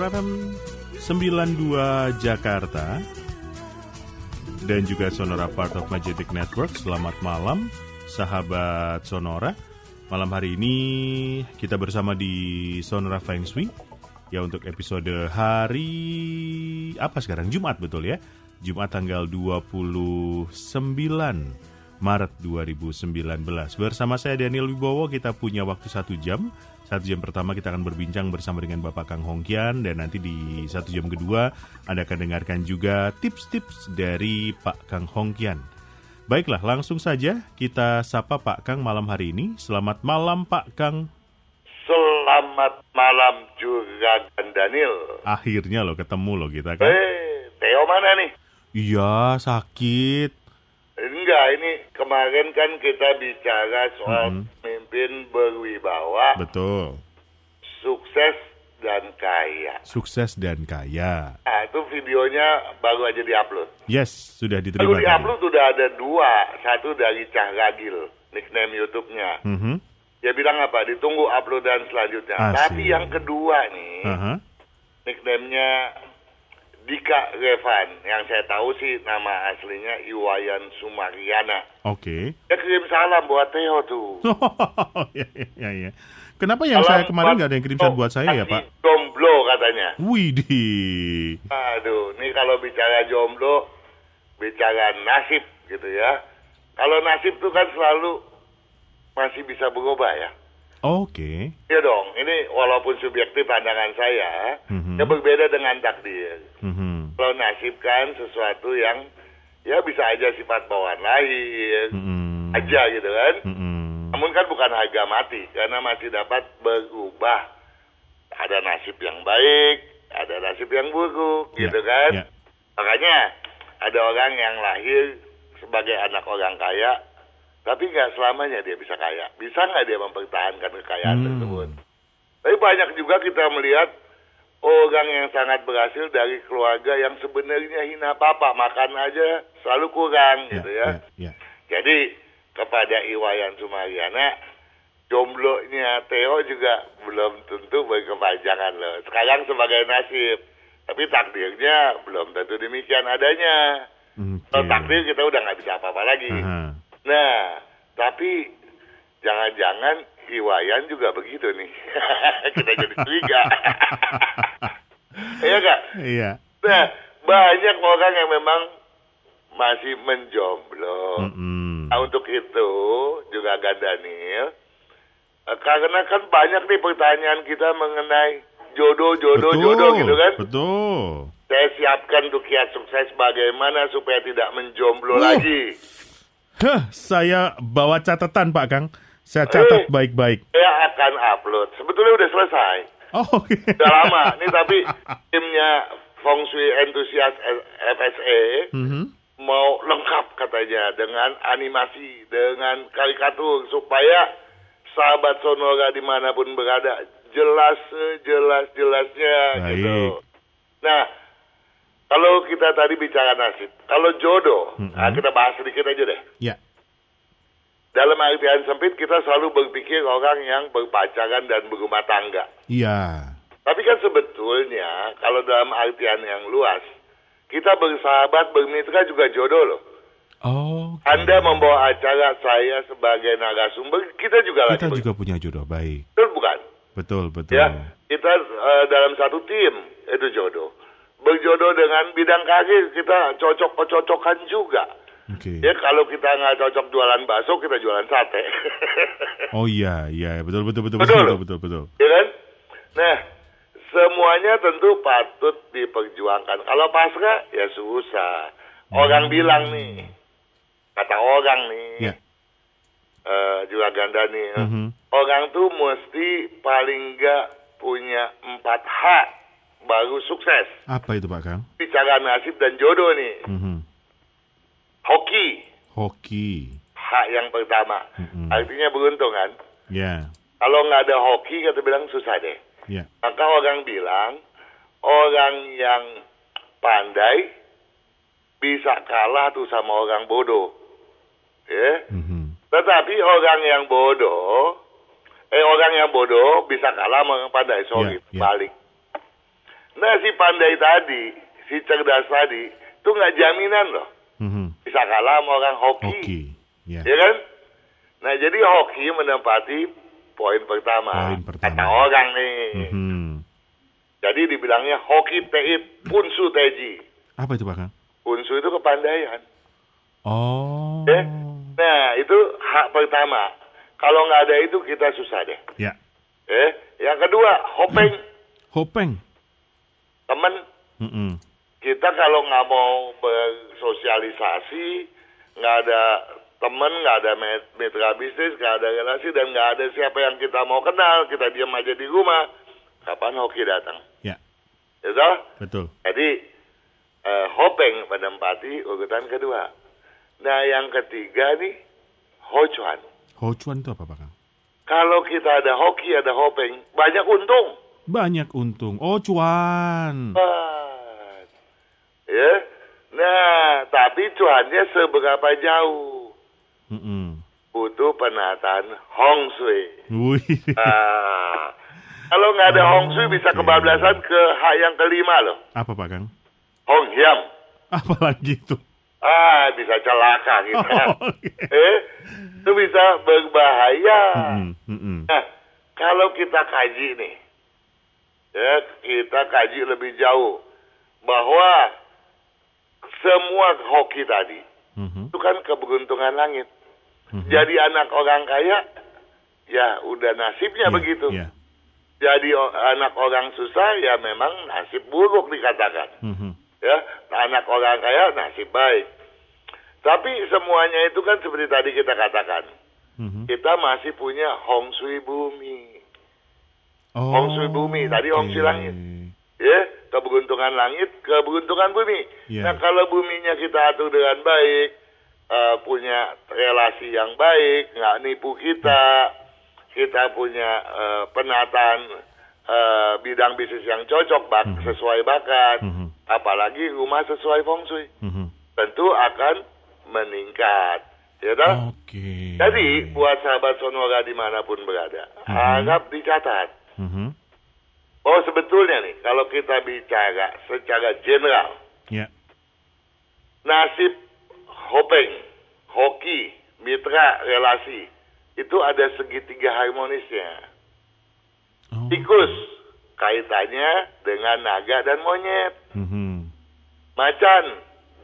Sonora FM 92 Jakarta dan juga Sonora Part of Majestic Network. Selamat malam, sahabat Sonora. Malam hari ini kita bersama di Sonora Feng Shui. Ya untuk episode hari apa sekarang? Jumat betul ya? Jumat tanggal 29 Maret 2019. Bersama saya Daniel Wibowo kita punya waktu satu jam satu jam pertama kita akan berbincang bersama dengan Bapak Kang Hongkian dan nanti di satu jam kedua Anda akan dengarkan juga tips-tips dari Pak Kang Hongkian. Baiklah, langsung saja kita sapa Pak Kang malam hari ini. Selamat malam Pak Kang. Selamat malam juga dan Daniel. Akhirnya loh ketemu loh kita kan. Eh, Theo mana nih? Iya, sakit. Enggak, ini kemarin kan kita bicara soal Hmm. Pemimpin berwibawa, Betul. sukses dan kaya. Sukses dan kaya. Nah, itu videonya baru aja diupload. Yes, sudah Baru diterima tadi. diupload udah ada dua, satu dari Cah Ragil, nickname YouTube-nya. Mhm. Dia bilang apa? Ditunggu uploadan selanjutnya. Asik. Tapi yang kedua nih, Aha. nickname-nya Dika Revan. Yang saya tahu sih nama aslinya Iwayan Sumariana. Oke. Dia kirim salam buat Theo tuh. Ya, ya, ya. Kenapa yang saya kemarin nggak ada yang kirim salam buat saya ya, Pak? Jomblo katanya. Widih. Aduh, ini kalau bicara jomblo, bicara nasib gitu ya. Kalau nasib tuh kan selalu masih bisa berubah ya. Oke. Iya dong, ini walaupun subjektif pandangan saya, Mhm. ya berbeda dengan takdir. Mhm. Kalau nasib kan sesuatu yang ya bisa aja sifat bawaan lahir, Mhm. aja gitu kan. Mhm. Namun kan bukan harga mati, karena masih dapat berubah. Ada nasib yang baik, ada nasib yang buruk, Ya, gitu kan. ya. Makanya ada orang yang lahir sebagai anak orang kaya, tapi nggak selamanya dia bisa kaya. Bisa nggak dia mempertahankan kekayaan Hmm. tersebut? Tapi banyak juga kita melihat orang yang sangat berhasil dari keluarga yang sebenarnya hina papa, makan aja selalu kurang Ya, gitu ya. ya, ya. Jadi kepada Iwayan Sumariana, jomblonya Theo juga belum tentu berkepanjangan loh. Sekarang sebagai nasib, tapi takdirnya belum tentu demikian adanya. Oke. Kalau takdir kita udah nggak bisa apa-apa lagi. Aha. Nah, tapi jangan-jangan Iwayan juga begitu nih. kita jadi curiga. Iya nggak? Iya. Nah, banyak orang yang memang masih menjomblo. Mhm. Nah, untuk itu juga Gandanil, eh, karena kan banyak nih pertanyaan kita mengenai jodoh, jodoh, Betul. jodoh gitu kan. Betul. Saya siapkan untuk kiat sukses bagaimana supaya tidak menjomblo Uh. lagi. Hah, saya bawa catatan Pak Kang. Saya catat Eh. baik-baik. Saya akan upload. Sebetulnya udah selesai. Oh, oke. Udah lama. Ini tapi timnya Feng Shui Enthusiast FSA Mhm. mau lengkap katanya dengan animasi, dengan karikatur supaya sahabat Sonora di mana pun berada jelas sejelas jelasnya Baik. gitu. Nah, kalau kita tadi bicara nasib, kalau jodoh, Mm-mm. nah kita bahas sedikit aja deh. Ya. Dalam artian sempit kita selalu berpikir orang yang berpacaran dan berumah tangga. Iya. Tapi kan sebetulnya kalau dalam artian yang luas, kita bersahabat, bermitra juga jodoh loh. Oh. Anda membawa acara saya sebagai narasumber, kita juga Kita lagi juga punya jodoh baik. betul bukan? Betul, betul. Ya, kita eh, dalam satu tim itu jodoh. Berjodoh dengan bidang karir kita cocok-cocokan juga. Oke. Ya kalau kita nggak cocok jualan bakso, kita jualan sate. Oh iya, iya, betul betul betul Betul. betul betul betul. ya kan? Nah, semuanya tentu patut diperjuangkan. Kalau pasrah ya susah. Orang bilang nih, kata orang nih, Ya. eh, juga ganda nih, ya. Mhm. orang tuh mesti paling nggak punya 4H baru sukses. Apa itu Pak Kang? Bicara nasib dan jodoh nih. Mhm. Hoki, Hoki. H yang pertama. Mm-mm. Artinya beruntung kan. Ya. Kalau nggak ada hoki, kata bilang susah deh. Ya. Maka orang bilang, orang yang pandai bisa kalah tuh sama orang bodoh. Ya. Mhm. Tetapi orang yang bodoh, eh orang yang bodoh bisa kalah sama orang pandai. Sorry, Ya, ya. balik. Nah si pandai tadi, si cerdas tadi, itu nggak jaminan loh. Mhm. Bisa kalah sama orang hoki. Hoki. Ya. Ya kan? Nah jadi hoki menempati poin pertama. Poin pertama. Kata orang nih. Mhm. Jadi dibilangnya hoki teit punsu teji. Apa itu Pak? Punsu itu kepandaian. Oh. Ya? Nah itu hak pertama. Kalau nggak ada itu kita susah deh. Ya. Eh, yang kedua hopeng Hopeng. Teman Mhm. kita kalau nggak mau bersosialisasi, nggak ada teman, nggak ada mitra bisnis, nggak ada relasi dan nggak ada siapa yang kita mau kenal, kita diam aja di rumah. Kapan hoki datang? Ya. Ya toh? Betul. Jadi eh, hopeng menempati urutan kedua. Nah yang ketiga nih hocuan. Hocuan itu apa Pak? Kalau kita ada hoki, ada hopeng, banyak untung. Banyak untung. Oh, cuan. Ya. Nah, tapi cuannya seberapa jauh? Mhm. Butuh penataan Hong Sui. Wih. Ah, kalau nggak ada Hong Sui bisa kebablasan ke hak yang kelima loh. Apa Pak Kang? Hong Hiam. Apa lagi itu? Ah, bisa celaka kita. Oke. eh, itu bisa berbahaya. Mhm, mhm. Nah, kalau kita kaji nih, ya kita kaji lebih jauh bahwa semua hoki tadi Mhm, itu kan keberuntungan langit. mhm. Jadi anak orang kaya, ya udah nasibnya Iya, begitu. Iya. Jadi o- anak orang susah, ya memang nasib buruk dikatakan. Mhm, Ya, anak orang kaya nasib baik. Tapi semuanya itu kan seperti tadi kita katakan, mhm. kita masih punya Hong Sui bumi. Oh, Hong Sui bumi, tadi Hong Sui oke. langit. ya keberuntungan langit, keberuntungan bumi. Iya. Nah kalau buminya kita atur dengan baik, eh, punya relasi yang baik, nggak nipu kita, kita punya eh, penataan eh, bidang bisnis yang cocok, bak Mhm. sesuai bakat, Mhm, apalagi rumah sesuai feng shui, mhm. tentu akan meningkat, ya toh? Oke. Jadi buat sahabat Sonora di mana pun berada, Mhm. harap dicatat Mhm. Oh sebetulnya nih, kalau kita bicara secara general, Ya. nasib hopeng, hoki, mitra, relasi, itu ada segitiga harmonisnya. Oh. Tikus, kaitannya dengan naga dan monyet. Mhm. Macan,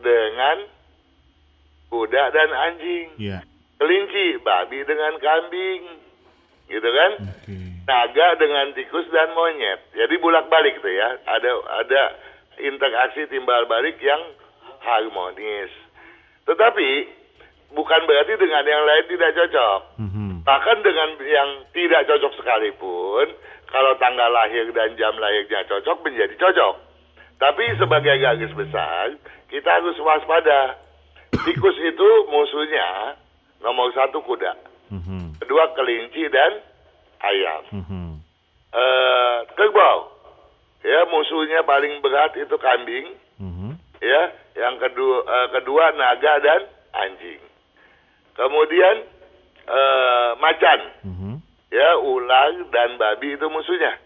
dengan kuda dan anjing. Ya. Kelinci, babi dengan kambing. Gitu kan? Oke. naga dengan tikus dan monyet. Jadi bolak-balik tuh ya. Ada ada interaksi timbal balik yang harmonis. Tetapi bukan berarti dengan yang lain tidak cocok. Mhm. Bahkan dengan yang tidak cocok sekalipun, kalau tanggal lahir dan jam lahirnya cocok menjadi cocok. Tapi sebagai garis besar, kita harus waspada. Tikus itu musuhnya nomor satu kuda, Mhm. kedua kelinci dan ayam. Mhm. Eh, kerbau. Ya, musuhnya paling berat itu kambing. Mhm. Ya, yang kedua eh, kedua naga dan anjing. Kemudian eh, macan. Mhm. Ya, ular dan babi itu musuhnya.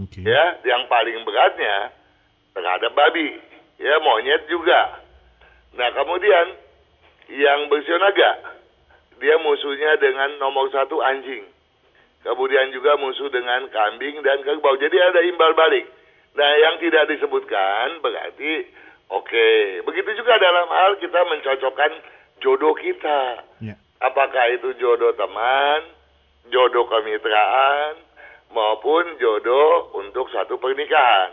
Oke. Ya, yang paling beratnya terhadap babi. Ya, monyet juga. Nah, kemudian yang bersio naga. Dia musuhnya dengan nomor satu anjing. Kemudian juga musuh dengan kambing dan kerbau. Jadi ada imbal balik. Nah, yang tidak disebutkan berarti oke. Begitu juga dalam hal kita mencocokkan jodoh kita. Ya. Apakah itu jodoh teman, jodoh kemitraan, maupun jodoh untuk satu pernikahan.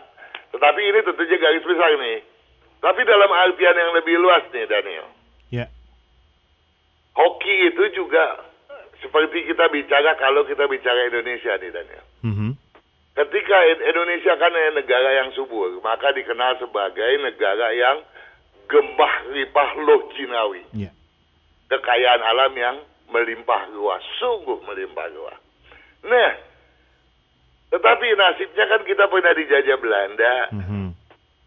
Tetapi ini tentunya garis besar nih. Tapi dalam artian yang lebih luas nih Daniel. Ya. Hoki itu juga seperti kita bicara kalau kita bicara Indonesia nih Daniel. Mhm. ketika Indonesia kan negara yang subur, maka dikenal sebagai negara yang gembah ripah loh Cinawi. Ya. Kekayaan alam yang melimpah ruah, sungguh melimpah ruah. Nah, tetapi nasibnya kan kita pernah dijajah Belanda, Mhm.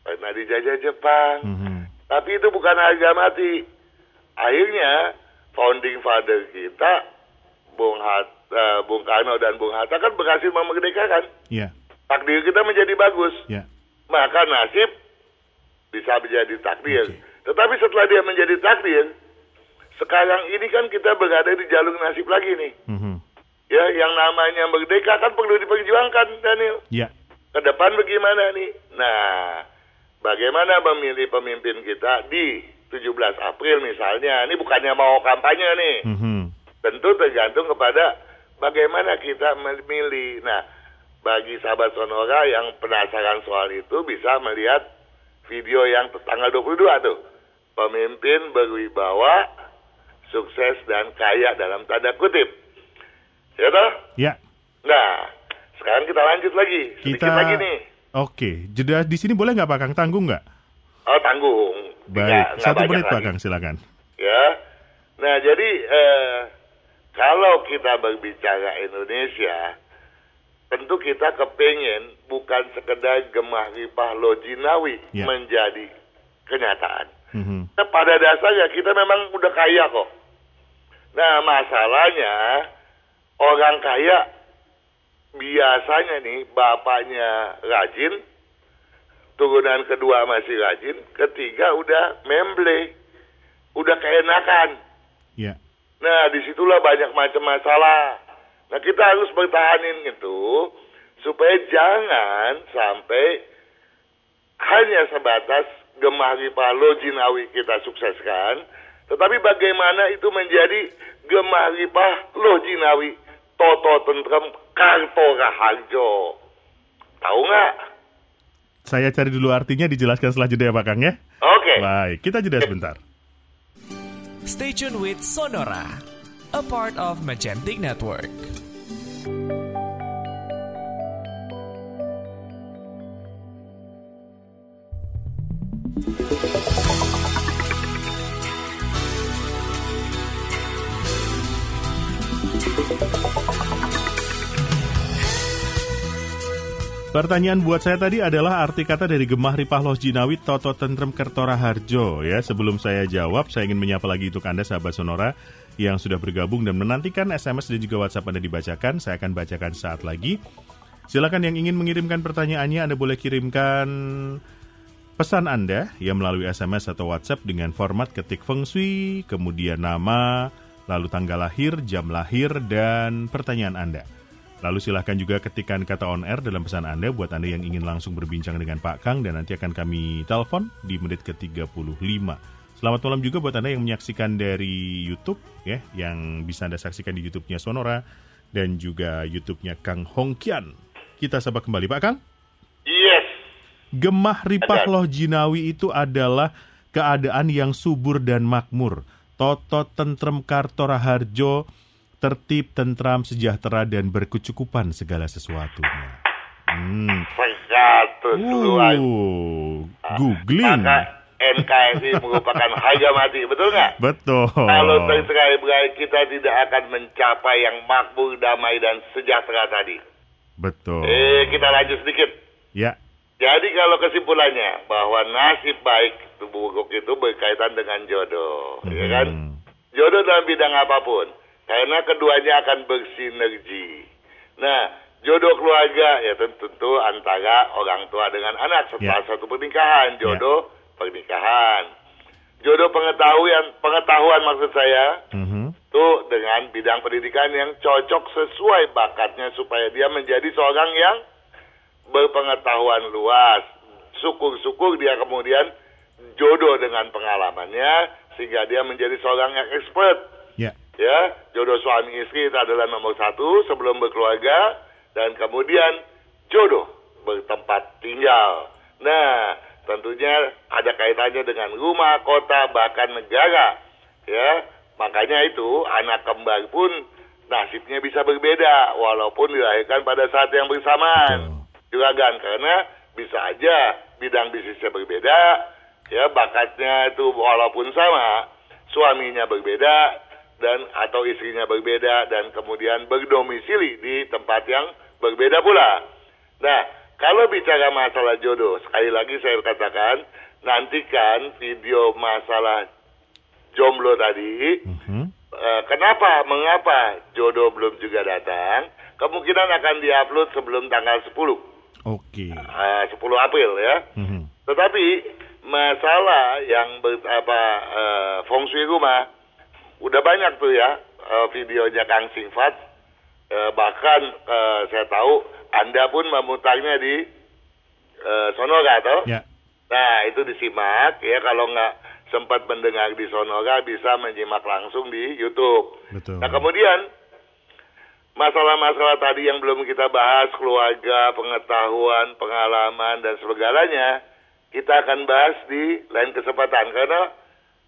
pernah dijajah Jepang, Mhm. tapi itu bukan harga mati. Akhirnya founding father kita, Bung, Hatta, Bung Karno dan Bung Hatta kan berhasil memerdekakan. Ya. Takdir kita menjadi bagus. Ya. Maka nasib bisa menjadi takdir. Oke. Tetapi setelah dia menjadi takdir, sekarang ini kan kita berada di jalur nasib lagi nih. Mhm. Ya, yang namanya merdeka kan perlu diperjuangkan, Daniel. Ya. Ke depan bagaimana nih? Nah, bagaimana memilih pemimpin kita di 17 April misalnya? Ini bukannya mau kampanye nih. Mhm. Tentu tergantung kepada bagaimana kita memilih. Nah, bagi sahabat Sonora yang penasaran soal itu bisa melihat video yang tanggal 22 tuh. Pemimpin berwibawa, sukses dan kaya dalam tanda kutip. Ya toh? Ya. Nah, sekarang kita lanjut lagi. Sedikit Kita lagi nih. Oke, jeda di sini boleh nggak Pak Kang tanggung nggak? Oh, tanggung. Baik, Nggak- nggak satu banyak menit Pak. Kang, silakan. Ya. Nah, jadi eh, kalau kita berbicara Indonesia, tentu kita kepengen bukan sekedar gemah ripah lojinawi Ya. menjadi kenyataan. Mhm. Nah, pada dasarnya kita memang udah kaya kok. Nah, masalahnya orang kaya biasanya nih bapaknya rajin, turunan kedua masih rajin, ketiga udah memble, udah keenakan. Ya. Nah, di situlah banyak macam masalah. Nah, kita harus bertahanin itu supaya jangan sampai hanya sebatas gemah ripah lojinawi kita sukseskan, tetapi bagaimana itu menjadi gemah ripah lojinawi Toto Tentrem Karto Raharjo. Tahu nggak? Saya cari dulu artinya dijelaskan setelah jeda ya Pak Kang ya. Oke. Baik, kita jeda sebentar. Stay tuned with Sonora, a part of Magentic Network. Pertanyaan buat saya tadi adalah arti kata dari Gemah Ripah Los Jinawi Toto Tentrem Kertora Harjo ya. Sebelum saya jawab, saya ingin menyapa lagi untuk Anda sahabat Sonora yang sudah bergabung dan menantikan SMS dan juga WhatsApp Anda dibacakan. Saya akan bacakan saat lagi. Silakan yang ingin mengirimkan pertanyaannya Anda boleh kirimkan pesan Anda yang melalui SMS atau WhatsApp dengan format ketik feng shui, kemudian nama, lalu tanggal lahir, jam lahir, dan pertanyaan Anda. Lalu silahkan juga ketikkan kata on air dalam pesan Anda buat Anda yang ingin langsung berbincang dengan Pak Kang dan nanti akan kami telepon di menit ke-35. Selamat malam juga buat Anda yang menyaksikan dari YouTube ya, yang bisa Anda saksikan di YouTube-nya Sonora dan juga YouTube-nya Kang Hongkian. Kita sapa kembali Pak Kang. Yes. Gemah Ripah. Loh Jinawi itu adalah keadaan yang subur dan makmur. Toto tentrem kartora harjo, tertib, tentram, sejahtera, dan berkecukupan segala sesuatunya. Hmm. Sekatus luas. Uh, googling. Maka NKRI merupakan harga mati, betul nggak? Betul. Kalau tercerai-berai kita tidak akan mencapai yang makmur, damai, dan sejahtera tadi. Betul. Eh, kita lanjut sedikit. Ya. Jadi kalau kesimpulannya bahwa nasib baik buruk itu berkaitan dengan jodoh, ya kan? Hmm. Jodoh dalam bidang apa pun, karena keduanya akan bersinergi. Nah, jodoh keluarga ya tentu, tentu antara orang tua dengan anak setelah Ya. satu pernikahan, jodoh pernikahan. Jodoh pengetahuan, pengetahuan maksud saya, Mhm. itu dengan bidang pendidikan yang cocok sesuai bakatnya supaya dia menjadi seorang yang berpengetahuan luas. Syukur-syukur dia kemudian jodoh dengan pengalamannya sehingga dia menjadi seorang yang expert. Ya. Jodoh suami istri itu adalah nomor satu sebelum berkeluarga dan kemudian jodoh bertempat tinggal. Nah, tentunya ada kaitannya dengan rumah, kota, bahkan negara. Ya, makanya itu anak kembar pun nasibnya bisa berbeda walaupun dilahirkan pada saat yang bersamaan. Juragan karena bisa aja bidang bisnisnya berbeda, ya bakatnya itu walaupun sama, suaminya berbeda dan atau istrinya berbeda dan kemudian berdomisili di tempat yang berbeda pula. Nah, kalau bicara masalah jodoh, sekali lagi saya katakan nantikan video masalah jomblo tadi. Mhm. Eh, kenapa, mengapa jodoh belum juga datang? Kemungkinan akan diupload sebelum tanggal 10, Oke. eh, 10 April ya. Mhm. Tetapi masalah yang ber, apa eh, feng shui rumah udah banyak tuh ya eh, videonya Kang Singfat. Eh, bahkan eh, saya tahu Anda pun memutarnya di eh, Sonora toh. Ya. Nah, itu disimak ya kalau nggak sempat mendengar di Sonora bisa menyimak langsung di YouTube. Betul. Nah, kemudian masalah-masalah tadi yang belum kita bahas keluarga, pengetahuan, pengalaman dan segalanya kita akan bahas di lain kesempatan karena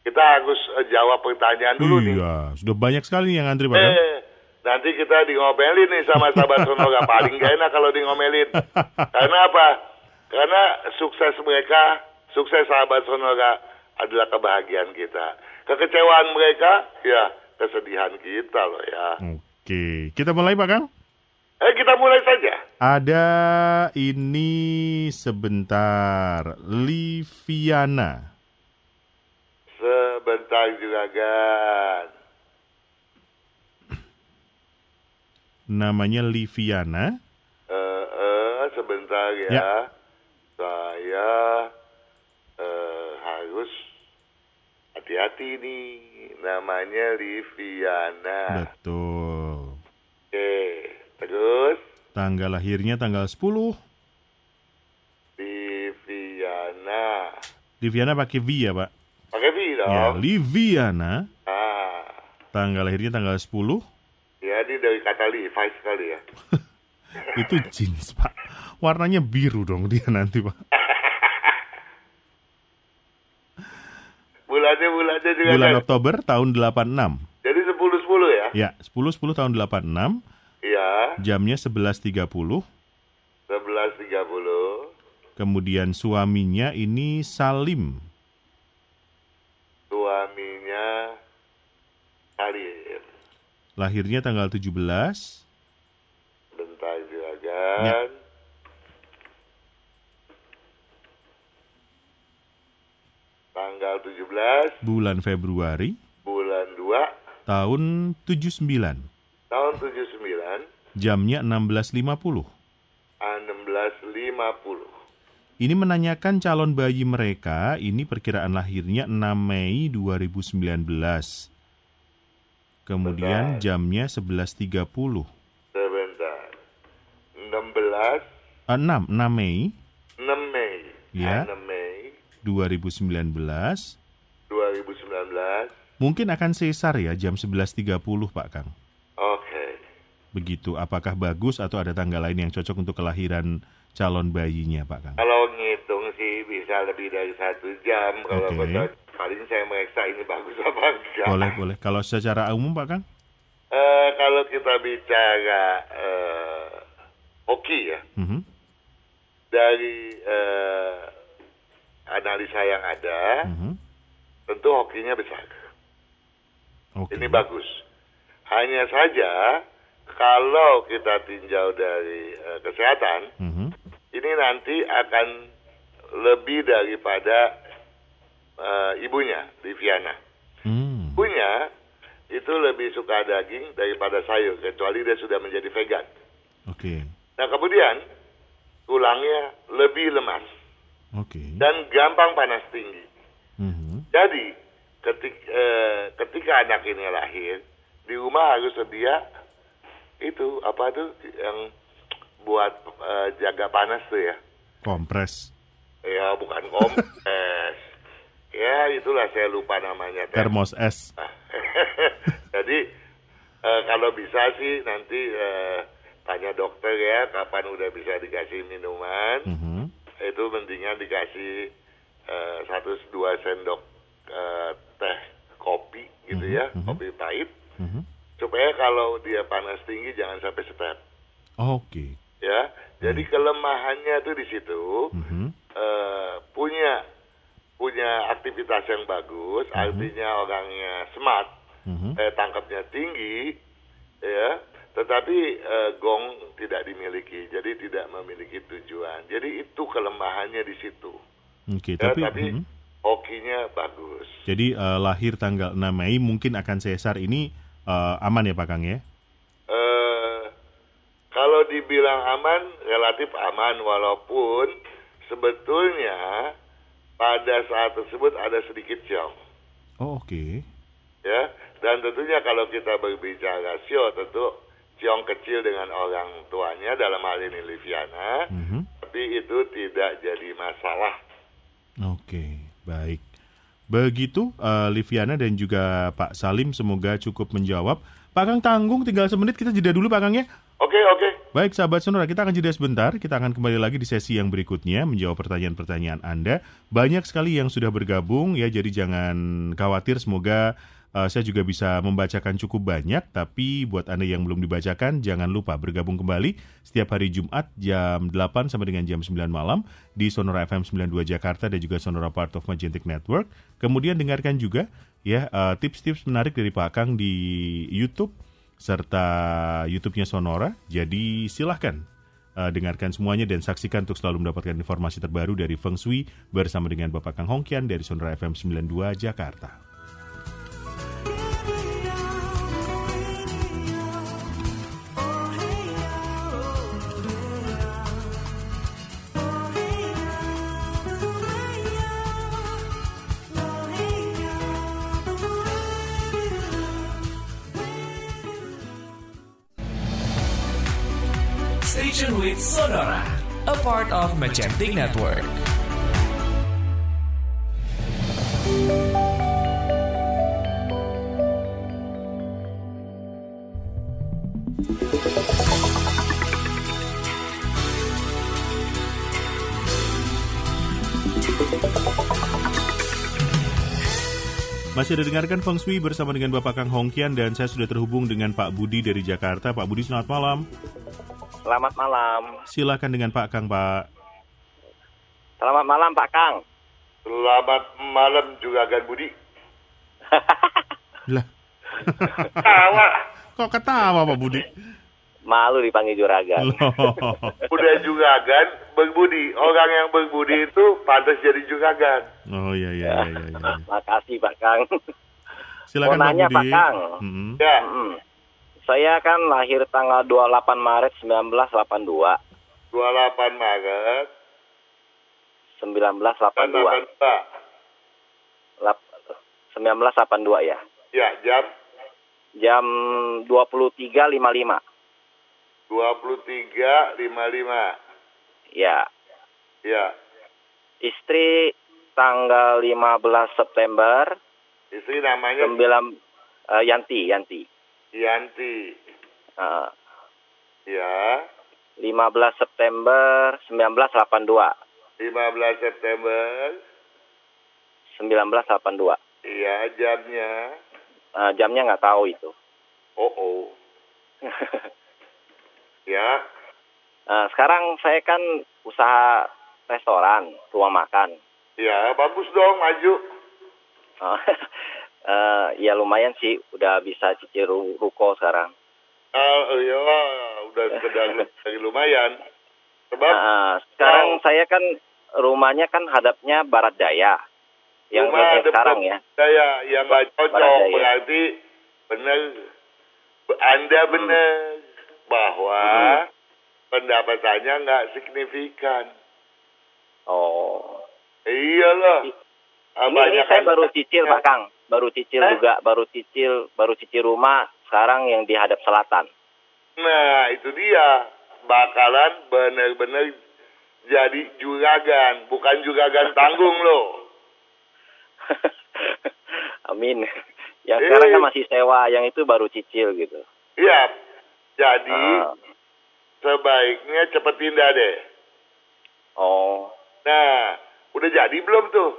kita harus eh, jawab pertanyaan dulu nih. Iya, sudah banyak sekali yang antri Pak. kan? Eh, nanti kita di ngomelin nih sama sahabat Sonora paling gak enak kalau di ngomelin. Karena apa? Karena sukses mereka, sukses sahabat Sonora adalah kebahagiaan kita. Kekecewaan mereka, ya kesedihan kita loh ya. Oke, kita mulai Pak Kang. Eh kita mulai saja. Ada ini sebentar, Liviana. Sebentar juragan. Namanya Liviana. Eh, eh, sebentar ya. Ya. Saya eh, harus hati-hati nih. Namanya Liviana. Betul. Oke, terus Tanggal lahirnya tanggal 10. Liviana. Liviana pakai V ya, Pak? Dong. Ya, Liviana. Ah, Tanggal lahirnya tanggal 10. ya ini dari kata Levi sekali ya. Itu jeans, Pak. Warnanya biru dong dia nanti, Pak. Bulannya bulannya juga Bulan kan. Oktober tahun 86. Jadi 10 10 ya? Ya, 10 10 tahun 86. Iya, Jamnya 11.30. 11.30. Kemudian suaminya ini Salim. Suaminya Salim. Lahirnya tanggal 17. Bentar juragan. Tanggal 17 Bulan Februari bulan 2 tahun 79. tahun 79 Jamnya 16.50. 1650. Ini menanyakan calon bayi mereka, ini perkiraan lahirnya 6 Mei 2019. Kemudian jamnya 11.30. Sebentar. 16 Eh, 6, 6 Mei 6 Mei. Ya. 6 Mei 2019. 2019. Mungkin akan sesar ya jam 11.30 Pak Kang. Oke. Begitu, apakah bagus atau ada tanggal lain yang cocok untuk kelahiran calon bayinya Pak Kang? Kalau ngitung sih bisa lebih dari satu jam. Kalau betul, paling saya meriksa ini bagus apa enggak. Boleh, boleh. Kalau secara umum Pak Kang? Eh, kalau kita bicara eh, hoki ya, Mhm. dari eh, analisa yang ada, Mhm. tentu hokinya besar. Oke. Ini bagus. Hanya saja kalau kita tinjau dari eh, kesehatan, Mhm. ini nanti akan lebih daripada eh, ibunya, Liviana. Hmm. Ibunya itu lebih suka daging daripada sayur, kecuali dia sudah menjadi vegan. Oke. Nah kemudian tulangnya lebih lemas Oke. dan gampang panas tinggi. Mhm. Jadi ketik, eh, ketika anak ini lahir di rumah harus sedia itu apa tuh yang buat eh, jaga panas tuh ya. Kompres. Ya bukan kompres. ya itulah saya lupa namanya. Termos es. Jadi eh, kalau bisa sih nanti eh, tanya dokter ya kapan udah bisa dikasih minuman. Mhm. Itu mendingan dikasih eh, satu dua sendok eh, teh kopi gitu Mhm, ya, mhm. kopi pahit. Mhm. Supaya kalau dia panas tinggi jangan sampai step. Oke. Ya, jadi kelemahannya tuh di situ Mhm. eh, punya punya aktivitas yang bagus, artinya orangnya smart, Mhm. eh, tangkapnya tinggi, ya, tetapi eh, gong tidak dimiliki, jadi tidak memiliki tujuan. Jadi itu kelemahannya di situ. Oke, Ya, tapi tapi mhm. hokinya bagus. jadi eh, lahir tanggal 6 Mei mungkin akan sesar ini eh, aman ya Pak Kang ya? eh kalau dibilang aman, relatif aman walaupun sebetulnya pada saat tersebut ada sedikit ciong, Oh, oke. ya. Dan tentunya kalau kita berbicara rasio, tentu ciong kecil dengan orang tuanya dalam hal ini Liviana, Mhm. tapi itu tidak jadi masalah. Oke, baik. Begitu eh, Liviana dan juga Pak Salim semoga cukup menjawab. Pak Kang tanggung tinggal semenit kita jeda dulu Pak Kang ya. Oke, oke. Baik sahabat sonora kita akan jeda sebentar. Kita akan kembali lagi di sesi yang berikutnya menjawab pertanyaan-pertanyaan Anda. Banyak sekali yang sudah bergabung ya jadi jangan khawatir semoga eh, saya juga bisa membacakan cukup banyak tapi buat Anda yang belum dibacakan jangan lupa bergabung kembali setiap hari Jumat jam 8 sampai dengan jam 9 malam di Sonora FM 92 Jakarta dan juga Sonora Part of Magentic Network. Kemudian dengarkan juga ya eh, tips-tips menarik dari Pak Kang di YouTube serta YouTube-nya Sonora. Jadi silahkan uh, dengarkan semuanya dan saksikan untuk selalu mendapatkan informasi terbaru dari Feng Shui bersama dengan Bapak Kang Hongkian dari Sonora FM 92 Jakarta. Sonora, a part of Magentic Network. Masih ada dengarkan Feng Shui bersama dengan Bapak Kang Hongkian dan saya sudah terhubung dengan Pak Budi dari Jakarta. Pak Budi selamat malam. Selamat malam. Silakan dengan Pak Kang Pak. Selamat malam Pak Kang. Selamat malam juga Gan Budi. Lah, Tawa, kok ketawa Pak Budi? Malu dipanggil juragan. Loh. udah juga Gan, berbudi. Orang yang berbudi itu pantas jadi juga Gan. Oh iya iya iya iya. iya. Makasih Pak Kang. Silakan Mau nanya, Pak Budi. Pak Kang. Mm-mm. Ya, Mm-mm. Saya kan lahir tanggal 28 Maret 1982. 28 Maret 1982. 82. Lap- 1982 ya. Ya, jam Jam 23.55. 23.55. Ya. Ya, Istri tanggal 15 September istri namanya 9 eh, Yanti, Yanti. Yanti. Eh, Ya, 15 September 1982. 15 September. 1982. Iya, jamnya. Eh, jamnya nggak tahu itu. Oh, oh. Ya, Eh, sekarang saya kan usaha restoran, rumah makan. ya bagus dong, maju. Eh, ya lumayan sih, udah bisa cicil ru- ruko sekarang. Ah, iya, udah dari lumayan. Sebab Eh, sekarang saya kan rumahnya kan hadapnya barat daya. Yang, rumah yang sekarang ya. Saya yang nggak cocok berarti benar Anda benar bahwa Mhm. pendapatannya nggak signifikan. Oh. Iyalah. Ah, Ini, ini saya baru cicil Pak Kang, baru cicil Eh? juga, baru cicil, baru cicil rumah sekarang yang di hadap selatan. Nah, itu dia. Bakalan benar-benar jadi juragan, bukan juragan tanggung loh. Amin. Yang Eh. sekarang kan masih sewa, yang itu baru cicil gitu. Iya. Jadi Ah. sebaiknya cepet pindah deh. oh, Nah, udah jadi belum tuh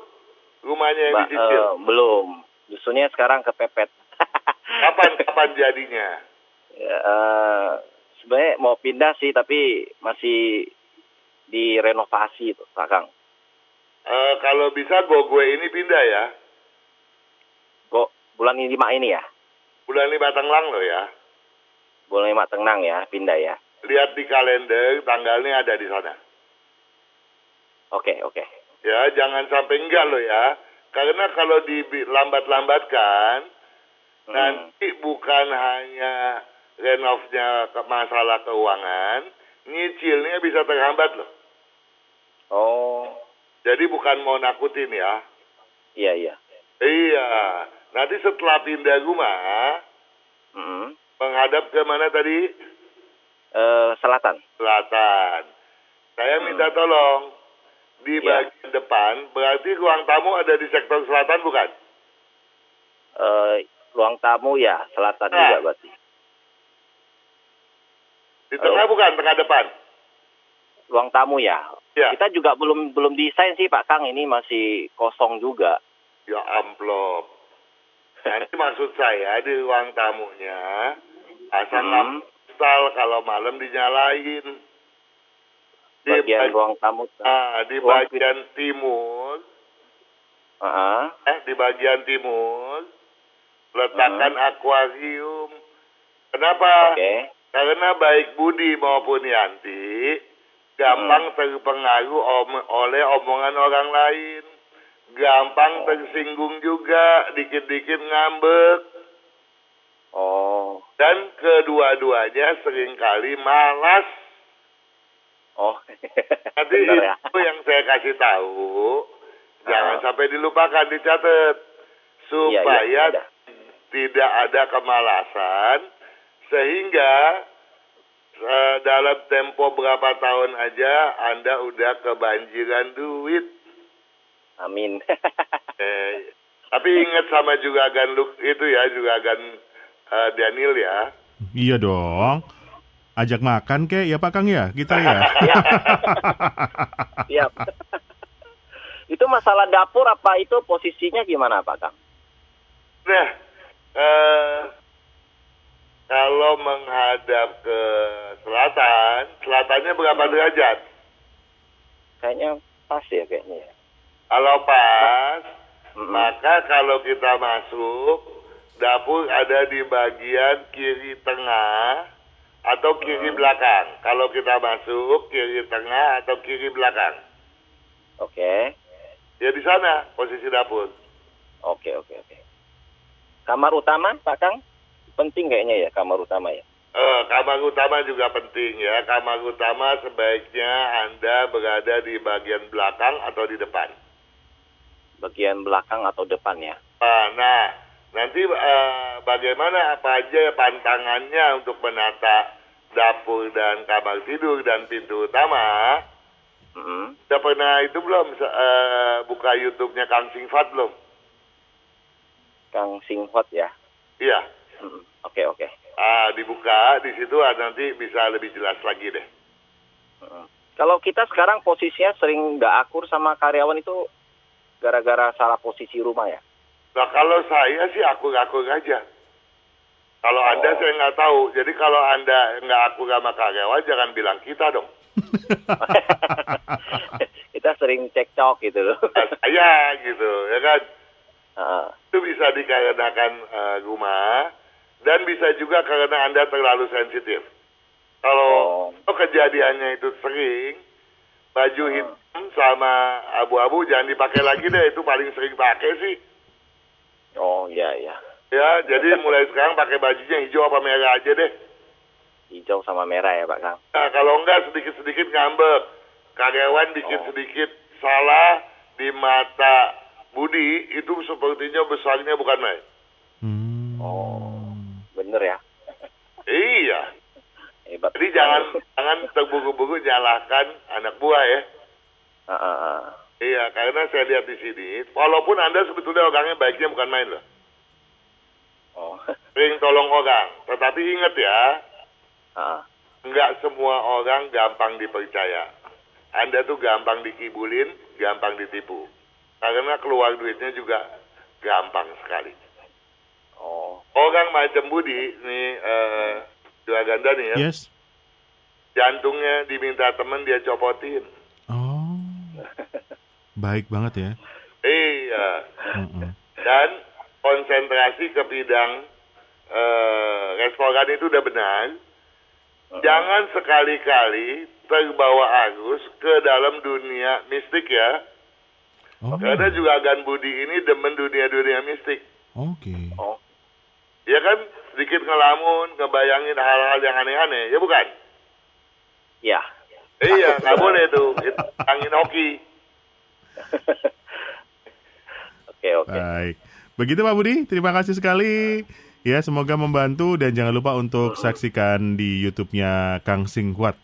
rumahnya yang Ba- dicicil? eh, belum. Justrunya sekarang kepepet. Kapan kapan jadinya? Ya, eh, sebenarnya mau pindah sih tapi masih direnovasi itu Pak Kang. Eh, kalau bisa go gue ini pindah ya. Kok bulan ini lima ini ya? Bulan ini batang lang loh ya. Bulan lima tenang ya, pindah ya. Lihat di kalender tanggalnya ada di sana. Oke, oke. Ya, jangan sampai enggak loh ya. Karena kalau dilambat-lambatkan, Hmm. nanti bukan hanya renovnya ke masalah keuangan, nyicilnya bisa terhambat loh. Oh, Jadi bukan mau nakutin ya. iya iya. Iya. Nanti setelah pindah rumah, Mm-mm. menghadap ke mana tadi? Eh, selatan. Selatan. Saya minta tolong di Ya. bagian depan, berarti ruang tamu ada di sektor selatan bukan? Eh, ruang tamu ya, selatan Nah. juga berarti. Di tengah bukan, tengah depan. Ruang tamu ya. Ya. Kita juga belum belum desain sih Pak Kang, ini masih kosong juga. Ya amplop. Nanti maksud saya di ruang tamunya pasang Hmm. kalau malam dinyalain. Di Bagian bag- ruang tamu. ah, di ruang- bagian timur, Heeh. eh di bagian timur letakkan akuarium. Kenapa? Oke. Karena baik Budi maupun Yanti gampang terpengaruh om- oleh omongan orang lain. Gampang tersinggung juga, dikit-dikit ngambek. Oh. Dan kedua-duanya sering kali malas. Oh. Nanti ya. itu yang saya kasih tahu. Jangan Ah. sampai dilupakan, dicatat. Supaya Iya, iya, ada. tidak ada kemalasan. Sehingga eh, dalam tempo berapa tahun aja Anda udah kebanjiran duit. Amin. Eh, tapi ingat sama juga Gan Luk itu ya, juga Gan eh, Daniel ya. Iya dong. Ajak makan kek ya Pak Kang ya kita ya. Siap. itu masalah dapur apa itu posisinya gimana Pak Kang? Nah, eh, kalau menghadap ke selatan, selatannya berapa derajat? Kayaknya pas ya kayaknya. ya. Kalau pas, Mm-mm. maka kalau kita masuk, dapur ada di bagian kiri tengah atau kiri belakang. Kalau kita masuk, kiri tengah atau kiri belakang. Oke. Ya di sana posisi dapur. Oke, oke, oke. Kamar utama, Pak Kang? Penting kayaknya ya kamar utama ya. Eh, kamar utama juga penting ya. Kamar utama sebaiknya Anda berada di bagian belakang atau di depan. Bagian belakang atau depan ya. Ah, nah, nanti eh, bagaimana apa aja pantangannya untuk menata dapur dan kamar tidur dan pintu utama? Mm-mm. Sudah pernah itu belum eh, buka YouTube-nya Kang Singfat belum? Kang Singhot ya. Iya. Mm-mm. Oke, oke. Ah, dibuka di situ ah, nanti bisa lebih jelas lagi deh. Mm-mm. Kalau kita sekarang posisinya sering nggak akur sama karyawan itu gara-gara salah posisi rumah ya. Nah kalau saya sih akur-akur aja. Kalau Anda Oh. saya nggak tahu. Jadi kalau Anda nggak akur sama karyawan jangan bilang kita dong. kita sering cekcok gitu loh. Saya gitu ya kan. Heeh. Itu bisa dikarenakan eh, rumah dan bisa juga karena Anda terlalu sensitif. Kalau Oh. kalau kejadiannya itu sering, baju Oh. hitam sama abu-abu jangan dipakai lagi deh. Itu paling sering pakai sih. Oh iya iya. Ya, jadi mulai sekarang pakai bajunya hijau apa merah aja deh. Hijau sama merah ya Pak Kang. Nah, kalau enggak sedikit-sedikit ngambek. Karyawan bikin Oh. sedikit salah di mata Budi, itu sepertinya besarnya bukan main. Hmm. Oh, bener ya. Iya. Hebat. Jadi jangan jangan terburu-buru nyalahkan anak buah ya. Heeh, heeh. Iya, karena saya lihat di sini, walaupun Anda sebetulnya orangnya baiknya bukan main loh. Oh. Sering tolong orang. Tetapi ingat ya, Heeh. enggak semua orang gampang dipercaya. Anda tuh gampang dikibulin, gampang ditipu. Karena keluar duitnya juga gampang sekali. Oh. Orang macam Budi, nih eh, Dua Ganda nih ya, Yes. jantungnya diminta temen dia copotin. Baik banget ya. Iya. Mm-mm. Dan konsentrasi ke bidang eh, restoran itu udah benar. Jangan sekali-kali terbawa arus ke dalam dunia mistik ya. Oh. Karena juga Gan Budi ini demen dunia-dunia mistik. Oke. Oh, Ya kan sedikit ngelamun, ngebayangin hal-hal yang aneh-aneh, ya bukan? ya. Iya, nggak boleh tuh. Angin hoki. Oke, oke. Baik. Begitu Pak Budi, terima kasih sekali. Ya, semoga membantu dan jangan lupa untuk saksikan di YouTube-nya Kang Singkwat.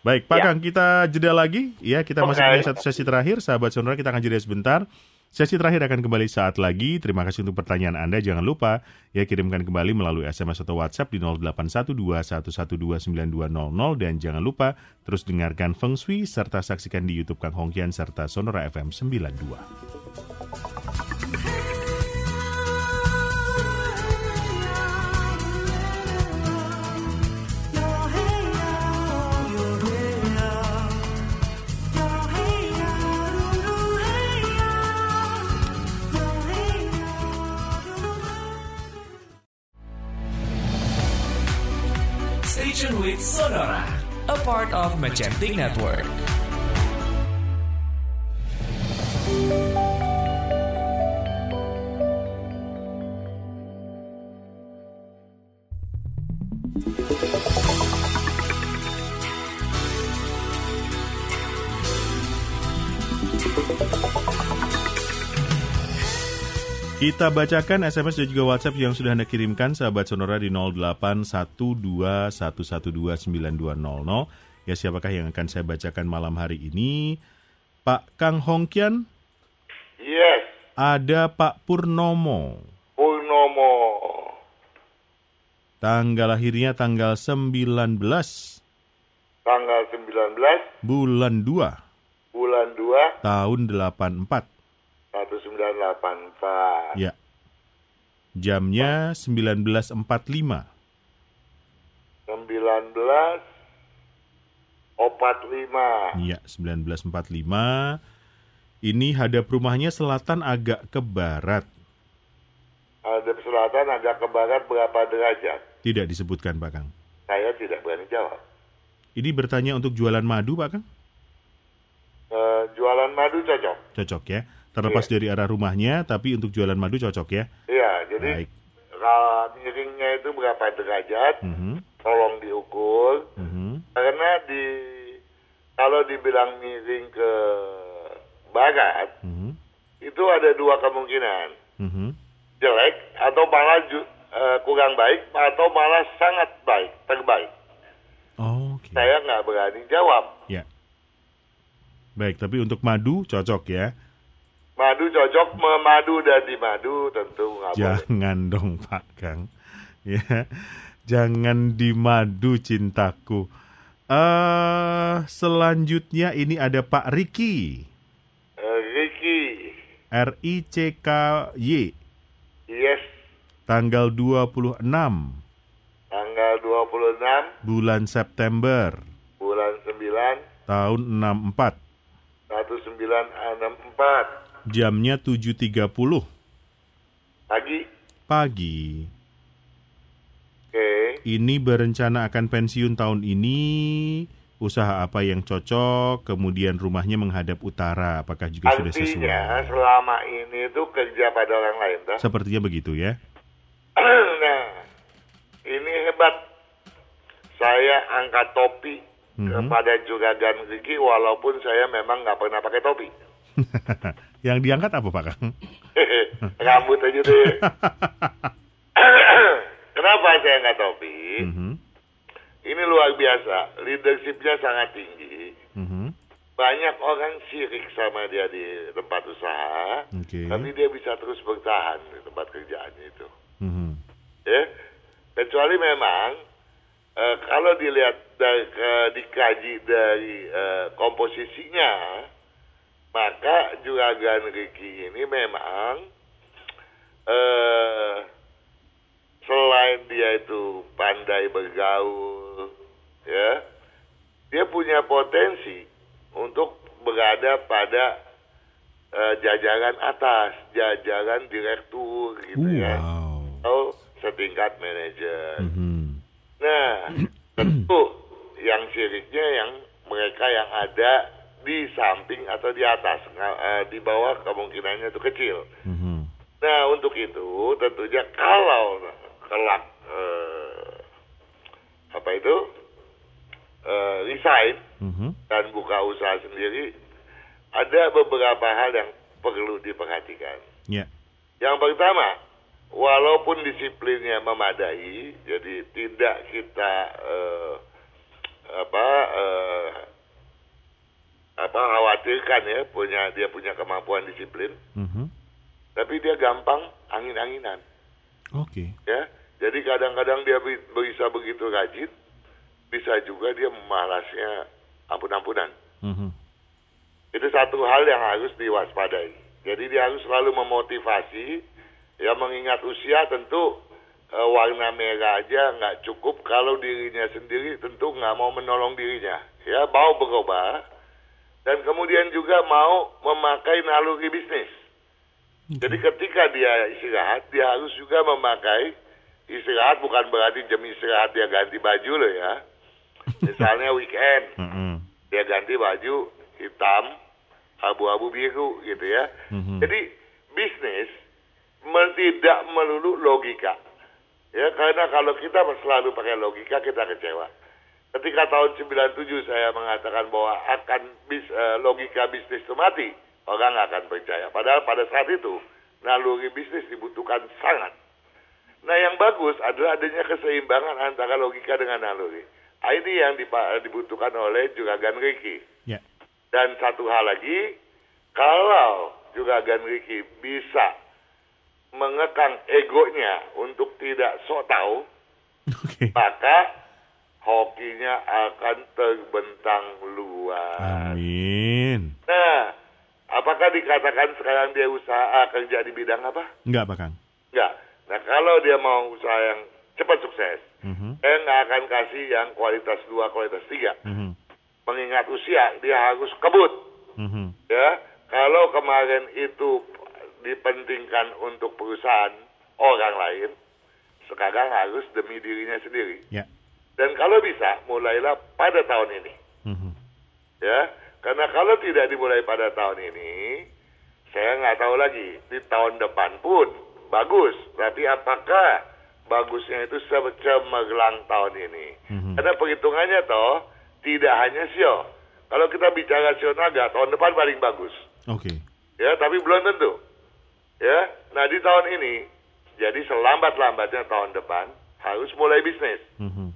Baik, Pak Ya. Kang, kita jeda lagi. Ya, kita masih Oke. punya satu sesi terakhir. Sahabat Sonora, kita akan jeda sebentar. Sesi terakhir akan kembali saat lagi. Terima kasih untuk pertanyaan Anda. Jangan lupa ya kirimkan kembali melalui SMS atau WhatsApp di 081211292000 dan jangan lupa terus dengarkan Feng Shui serta saksikan di YouTube Kang Hongkian serta Sonora FM 92. Sonora, a part of Magentic Network. Kita bacakan SMS dan juga WhatsApp yang sudah Anda kirimkan sahabat Sonora di 081211292000. Ya siapakah yang akan saya bacakan malam hari ini? Pak Kang Hongkian, Yes, ada Pak Purnomo. Purnomo. Tanggal lahirnya tanggal 19 Tanggal 19 bulan 2 bulan 2 tahun 84. 1984. Ya. Jamnya 1945. 19 45. Iya, 1945. Ini hadap rumahnya selatan agak ke barat. Ada selatan agak ke barat berapa derajat? Tidak disebutkan, Pak Kang. Saya tidak berani jawab. Ini bertanya untuk jualan madu, Pak Kang? Eh, jualan madu cocok. Cocok ya. Terlepas dari arah rumahnya, tapi untuk jualan madu cocok ya. Iya, jadi Baik. kalau miringnya itu berapa derajat? Mhm, Tolong diukur. mhm. Karena di kalau dibilang miring ke barat, mhm, itu ada dua kemungkinan. mhm. Jelek atau malah ju- eh, kurang baik atau malah sangat baik, terbaik. Oke. Saya nggak berani jawab. Ya. Baik, tapi untuk madu cocok ya. Madu cocok memadu dan dimadu tentu nggak boleh. Jangan dong, Pak Kang. Ya. Jangan dimadu cintaku. Eh, selanjutnya ini ada Pak Riki. Eh, Ricky, R I C K Y yes, tanggal 26 tanggal 26 bulan September bulan 9 tahun 64. 1964 Jamnya 7.30 pagi. pagi. Oke, Ini berencana akan pensiun tahun ini. Usaha apa yang cocok? Kemudian rumahnya menghadap utara. Apakah juga sudah artinya sesuai? selama ini tuh kerja pada orang lain, toh? Sepertinya begitu ya. nah, ini hebat. Saya angkat topi Mhm. kepada Juragan walaupun saya memang nggak pernah pakai topi. yang diangkat apa Pak Kang? Rambut aja deh. Kenapa saya nggak topi? Mhm, Ini luar biasa. Leadershipnya sangat tinggi. mhm. Banyak orang sirik sama dia di tempat usaha. Oke. Tapi dia bisa terus bertahan di tempat kerjaannya itu. Mhm. ya kecuali memang eh, kalau dilihat dari ke- dikaji dari eh, komposisinya maka juragan Ricky ini memang eh, selain dia itu pandai bergaul ya dia punya potensi untuk berada pada eh, jajaran atas, jajaran direktur gitu ya, Wow. atau setingkat manajer. Mhm. Nah, tentu yang siriknya yang mereka yang ada di samping atau di atas, eh, di bawah kemungkinannya itu kecil. Mhm. Nah, untuk itu tentunya kalau kelak eh, apa itu eh, resign Mhm. dan buka usaha sendiri, ada beberapa hal yang perlu diperhatikan. Ya. Yang pertama, walaupun disiplinnya memadai, jadi tidak kita eh, apa eh, apa khawatirkan ya punya dia punya kemampuan disiplin, Mhm. tapi dia gampang angin-anginan Oke. ya. Jadi kadang-kadang dia bi- bisa begitu rajin, bisa juga dia malasnya ampun-ampunan. Mhm. Itu satu hal yang harus diwaspadai. Jadi dia harus selalu memotivasi, ya mengingat usia tentu eh, warna merah aja nggak cukup kalau dirinya sendiri tentu nggak mau menolong dirinya. Ya mau berubah dan kemudian juga mau memakai naluri bisnis. Jadi ketika dia istirahat, dia harus juga memakai istirahat bukan berarti jam istirahat dia ganti baju loh ya. Misalnya weekend, dia ganti baju hitam, abu-abu biru gitu ya. Mhm. Jadi bisnis tidak melulu logika. Ya karena kalau kita selalu pakai logika kita kecewa. Ketika tahun 97 saya mengatakan bahwa akan bis, eh, logika bisnis itu mati, orang nggak akan percaya. Padahal pada saat itu naluri bisnis dibutuhkan sangat. Nah yang bagus adalah adanya keseimbangan antara logika dengan naluri. Ah, Ini yang dibutuhkan oleh Juragan Ricky. Ya. Dan satu hal lagi, kalau Juragan Ricky bisa mengekang egonya untuk tidak sok tahu, Oke. maka hokinya akan terbentang luas. Amin. Nah, apakah dikatakan sekarang dia usaha kerja di bidang apa? Enggak, Pak Kang. Enggak. Nah, kalau dia mau usaha yang cepat sukses, saya nggak akan kasih yang kualitas dua, kualitas tiga. Mhm. Mengingat usia, dia harus kebut. Mhm. Ya, kalau kemarin itu dipentingkan untuk perusahaan orang lain, sekarang harus demi dirinya sendiri. Ya. Dan kalau bisa, mulailah pada tahun ini. Mhm. Ya, karena kalau tidak dimulai pada tahun ini, saya nggak tahu lagi di tahun depan pun bagus. Tapi apakah bagusnya itu se- cemerlang tahun ini? Mhm. Karena perhitungannya toh tidak hanya sio. Kalau kita bicara sio naga, tahun depan paling bagus. Oke. Ya, tapi belum tentu. Ya, nah di tahun ini, jadi selambat-lambatnya tahun depan harus mulai bisnis. Mhm.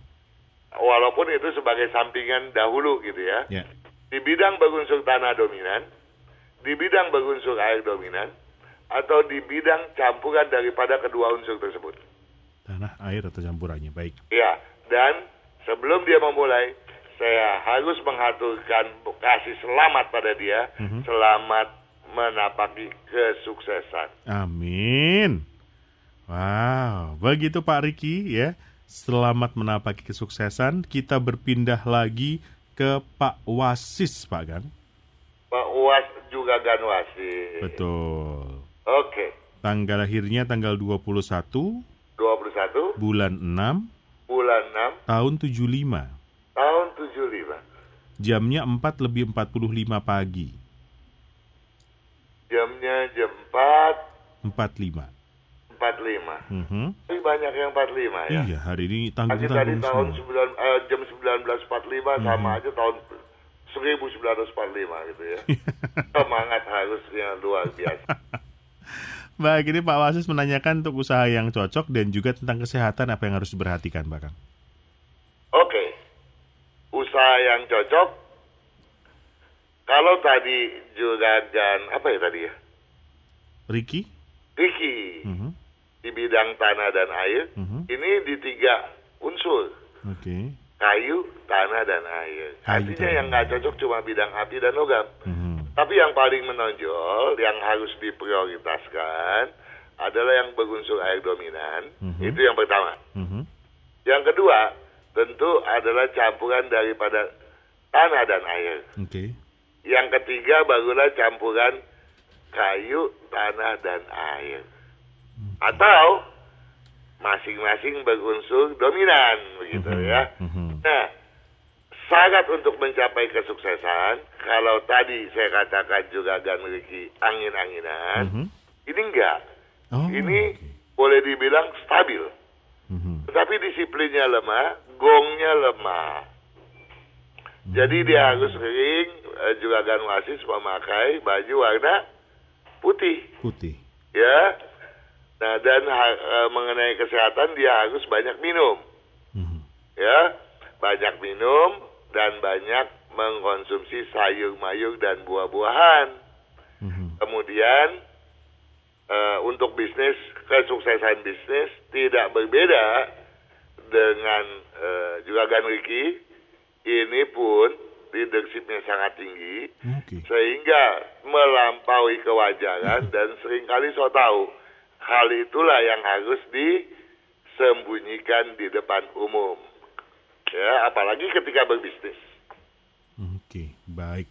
Walaupun itu sebagai sampingan dahulu gitu ya Ya. di bidang berunsur tanah dominan, di bidang berunsur air dominan, atau di bidang campuran daripada kedua unsur tersebut. Tanah, air atau campurannya. Baik. Ya, dan sebelum dia memulai, saya harus mengaturkan kasih selamat pada dia, Mhm. selamat menapaki kesuksesan. Amin. Wow, begitu Pak Riki ya. Selamat menapaki kesuksesan. Kita berpindah lagi ke Pak Wasis, Pak Gang. Pak Uas juga Ganwasi. Betul. Oke, Tanggal lahirnya tanggal 21 21 bulan 6 bulan 6 tahun 75. tahun 75. Jamnya 4 lebih 45 pagi. Jamnya jam 4 45. 45. Mhm. Tapi banyak yang 45 ya. Iya, hari ini tanggung-tanggung tahun semua. 9, eh, jam 1945 Mhm. sama aja tahun 1945 gitu ya. Semangat harusnya luar biasa. Baik, ini Pak Wasis menanyakan untuk usaha yang cocok dan juga tentang kesehatan apa yang harus diperhatikan, Pak Kang. Oke. Usaha yang cocok kalau tadi juragan apa ya tadi ya? Ricky? Ricky Mhm. Di bidang tanah dan air. Mhm. Ini di tiga unsur. Oke. Kayu, tanah, dan air. Kayu, Artinya tanah. yang nggak cocok cuma bidang api dan logam. Mhm. Tapi yang paling menonjol, yang harus diprioritaskan adalah yang berunsur air dominan. Mhm. Itu yang pertama. Mhm. Yang kedua, tentu adalah campuran daripada tanah dan air. Oke. Yang ketiga barulah campuran kayu, tanah, dan air. Atau masing-masing berunsur dominan, begitu Mhm, ya. mhm. Nah, syarat untuk mencapai kesuksesan, kalau tadi saya katakan juga Gan Riki angin-anginan, Mhm. ini enggak. Oh, ini oke. boleh dibilang stabil. Mhm. Tetapi disiplinnya lemah, gongnya lemah. Jadi dia harus sering eh, juga Gan Wasis memakai baju warna putih, Putih. ya. Nah dan ha- eh, mengenai kesehatan dia harus banyak minum, Mhm. ya, banyak minum dan banyak mengkonsumsi sayur mayur dan buah-buahan. Mhm. Kemudian eh, untuk bisnis kesuksesan bisnis tidak berbeda dengan eh, juga Gan Riki. Ini pun leadershipnya sangat tinggi Oke. sehingga melampaui kewajaran dan sering kali so tahu hal itulah yang harus disembunyikan di depan umum. Ya, apalagi ketika berbisnis. Oke, baik.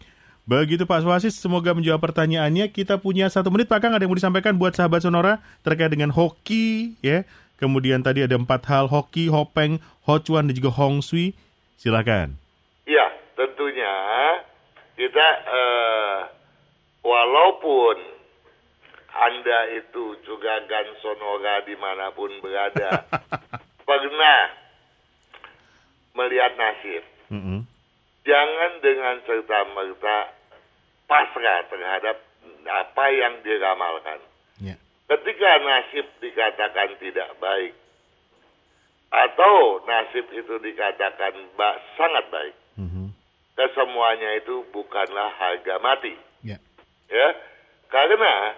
Begitu Pak Swasis, semoga menjawab pertanyaannya. Kita punya satu menit, Pak Kang, ada yang mau disampaikan buat sahabat Sonora terkait dengan hoki, ya. Kemudian tadi ada empat hal, hoki, hopeng, hochuan, dan juga hong sui. Silakan. Ya, tentunya kita eh, walaupun Anda itu juga Gan Sonora di mana pun berada, pernah melihat nasib. Mm-mm. Jangan dengan serta-merta pasrah terhadap apa yang diramalkan. Ya. Ketika nasib dikatakan tidak baik, atau nasib itu dikatakan ba- sangat baik, Mhm. kesemuanya itu bukanlah harga mati. Ya. Ya, karena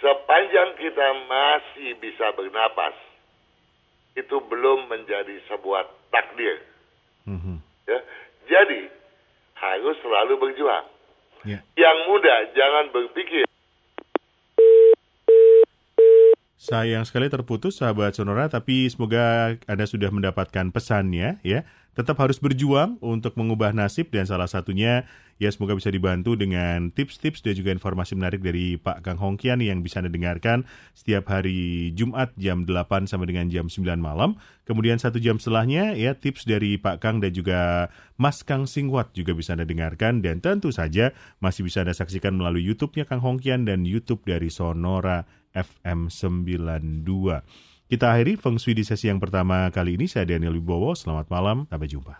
sepanjang kita masih bisa bernapas, itu belum menjadi sebuah takdir. Mhm. Ya, jadi harus selalu berjuang. Ya. Yang muda jangan berpikir Sayang sekali terputus sahabat Sonora, tapi semoga Anda sudah mendapatkan pesannya ya. Tetap harus berjuang untuk mengubah nasib dan salah satunya ya semoga bisa dibantu dengan tips-tips dan juga informasi menarik dari Pak Kang Hongkian yang bisa Anda dengarkan setiap hari Jumat jam 8 sampai dengan jam 9 malam. Kemudian satu jam setelahnya ya tips dari Pak Kang dan juga Mas Kang Singwat juga bisa Anda dengarkan dan tentu saja masih bisa Anda saksikan melalui YouTube-nya Kang Hongkian dan YouTube dari Sonora FM 92. Kita akhiri Feng Shui di sesi yang pertama kali ini. Saya Daniel Wibowo. Selamat malam. Sampai jumpa.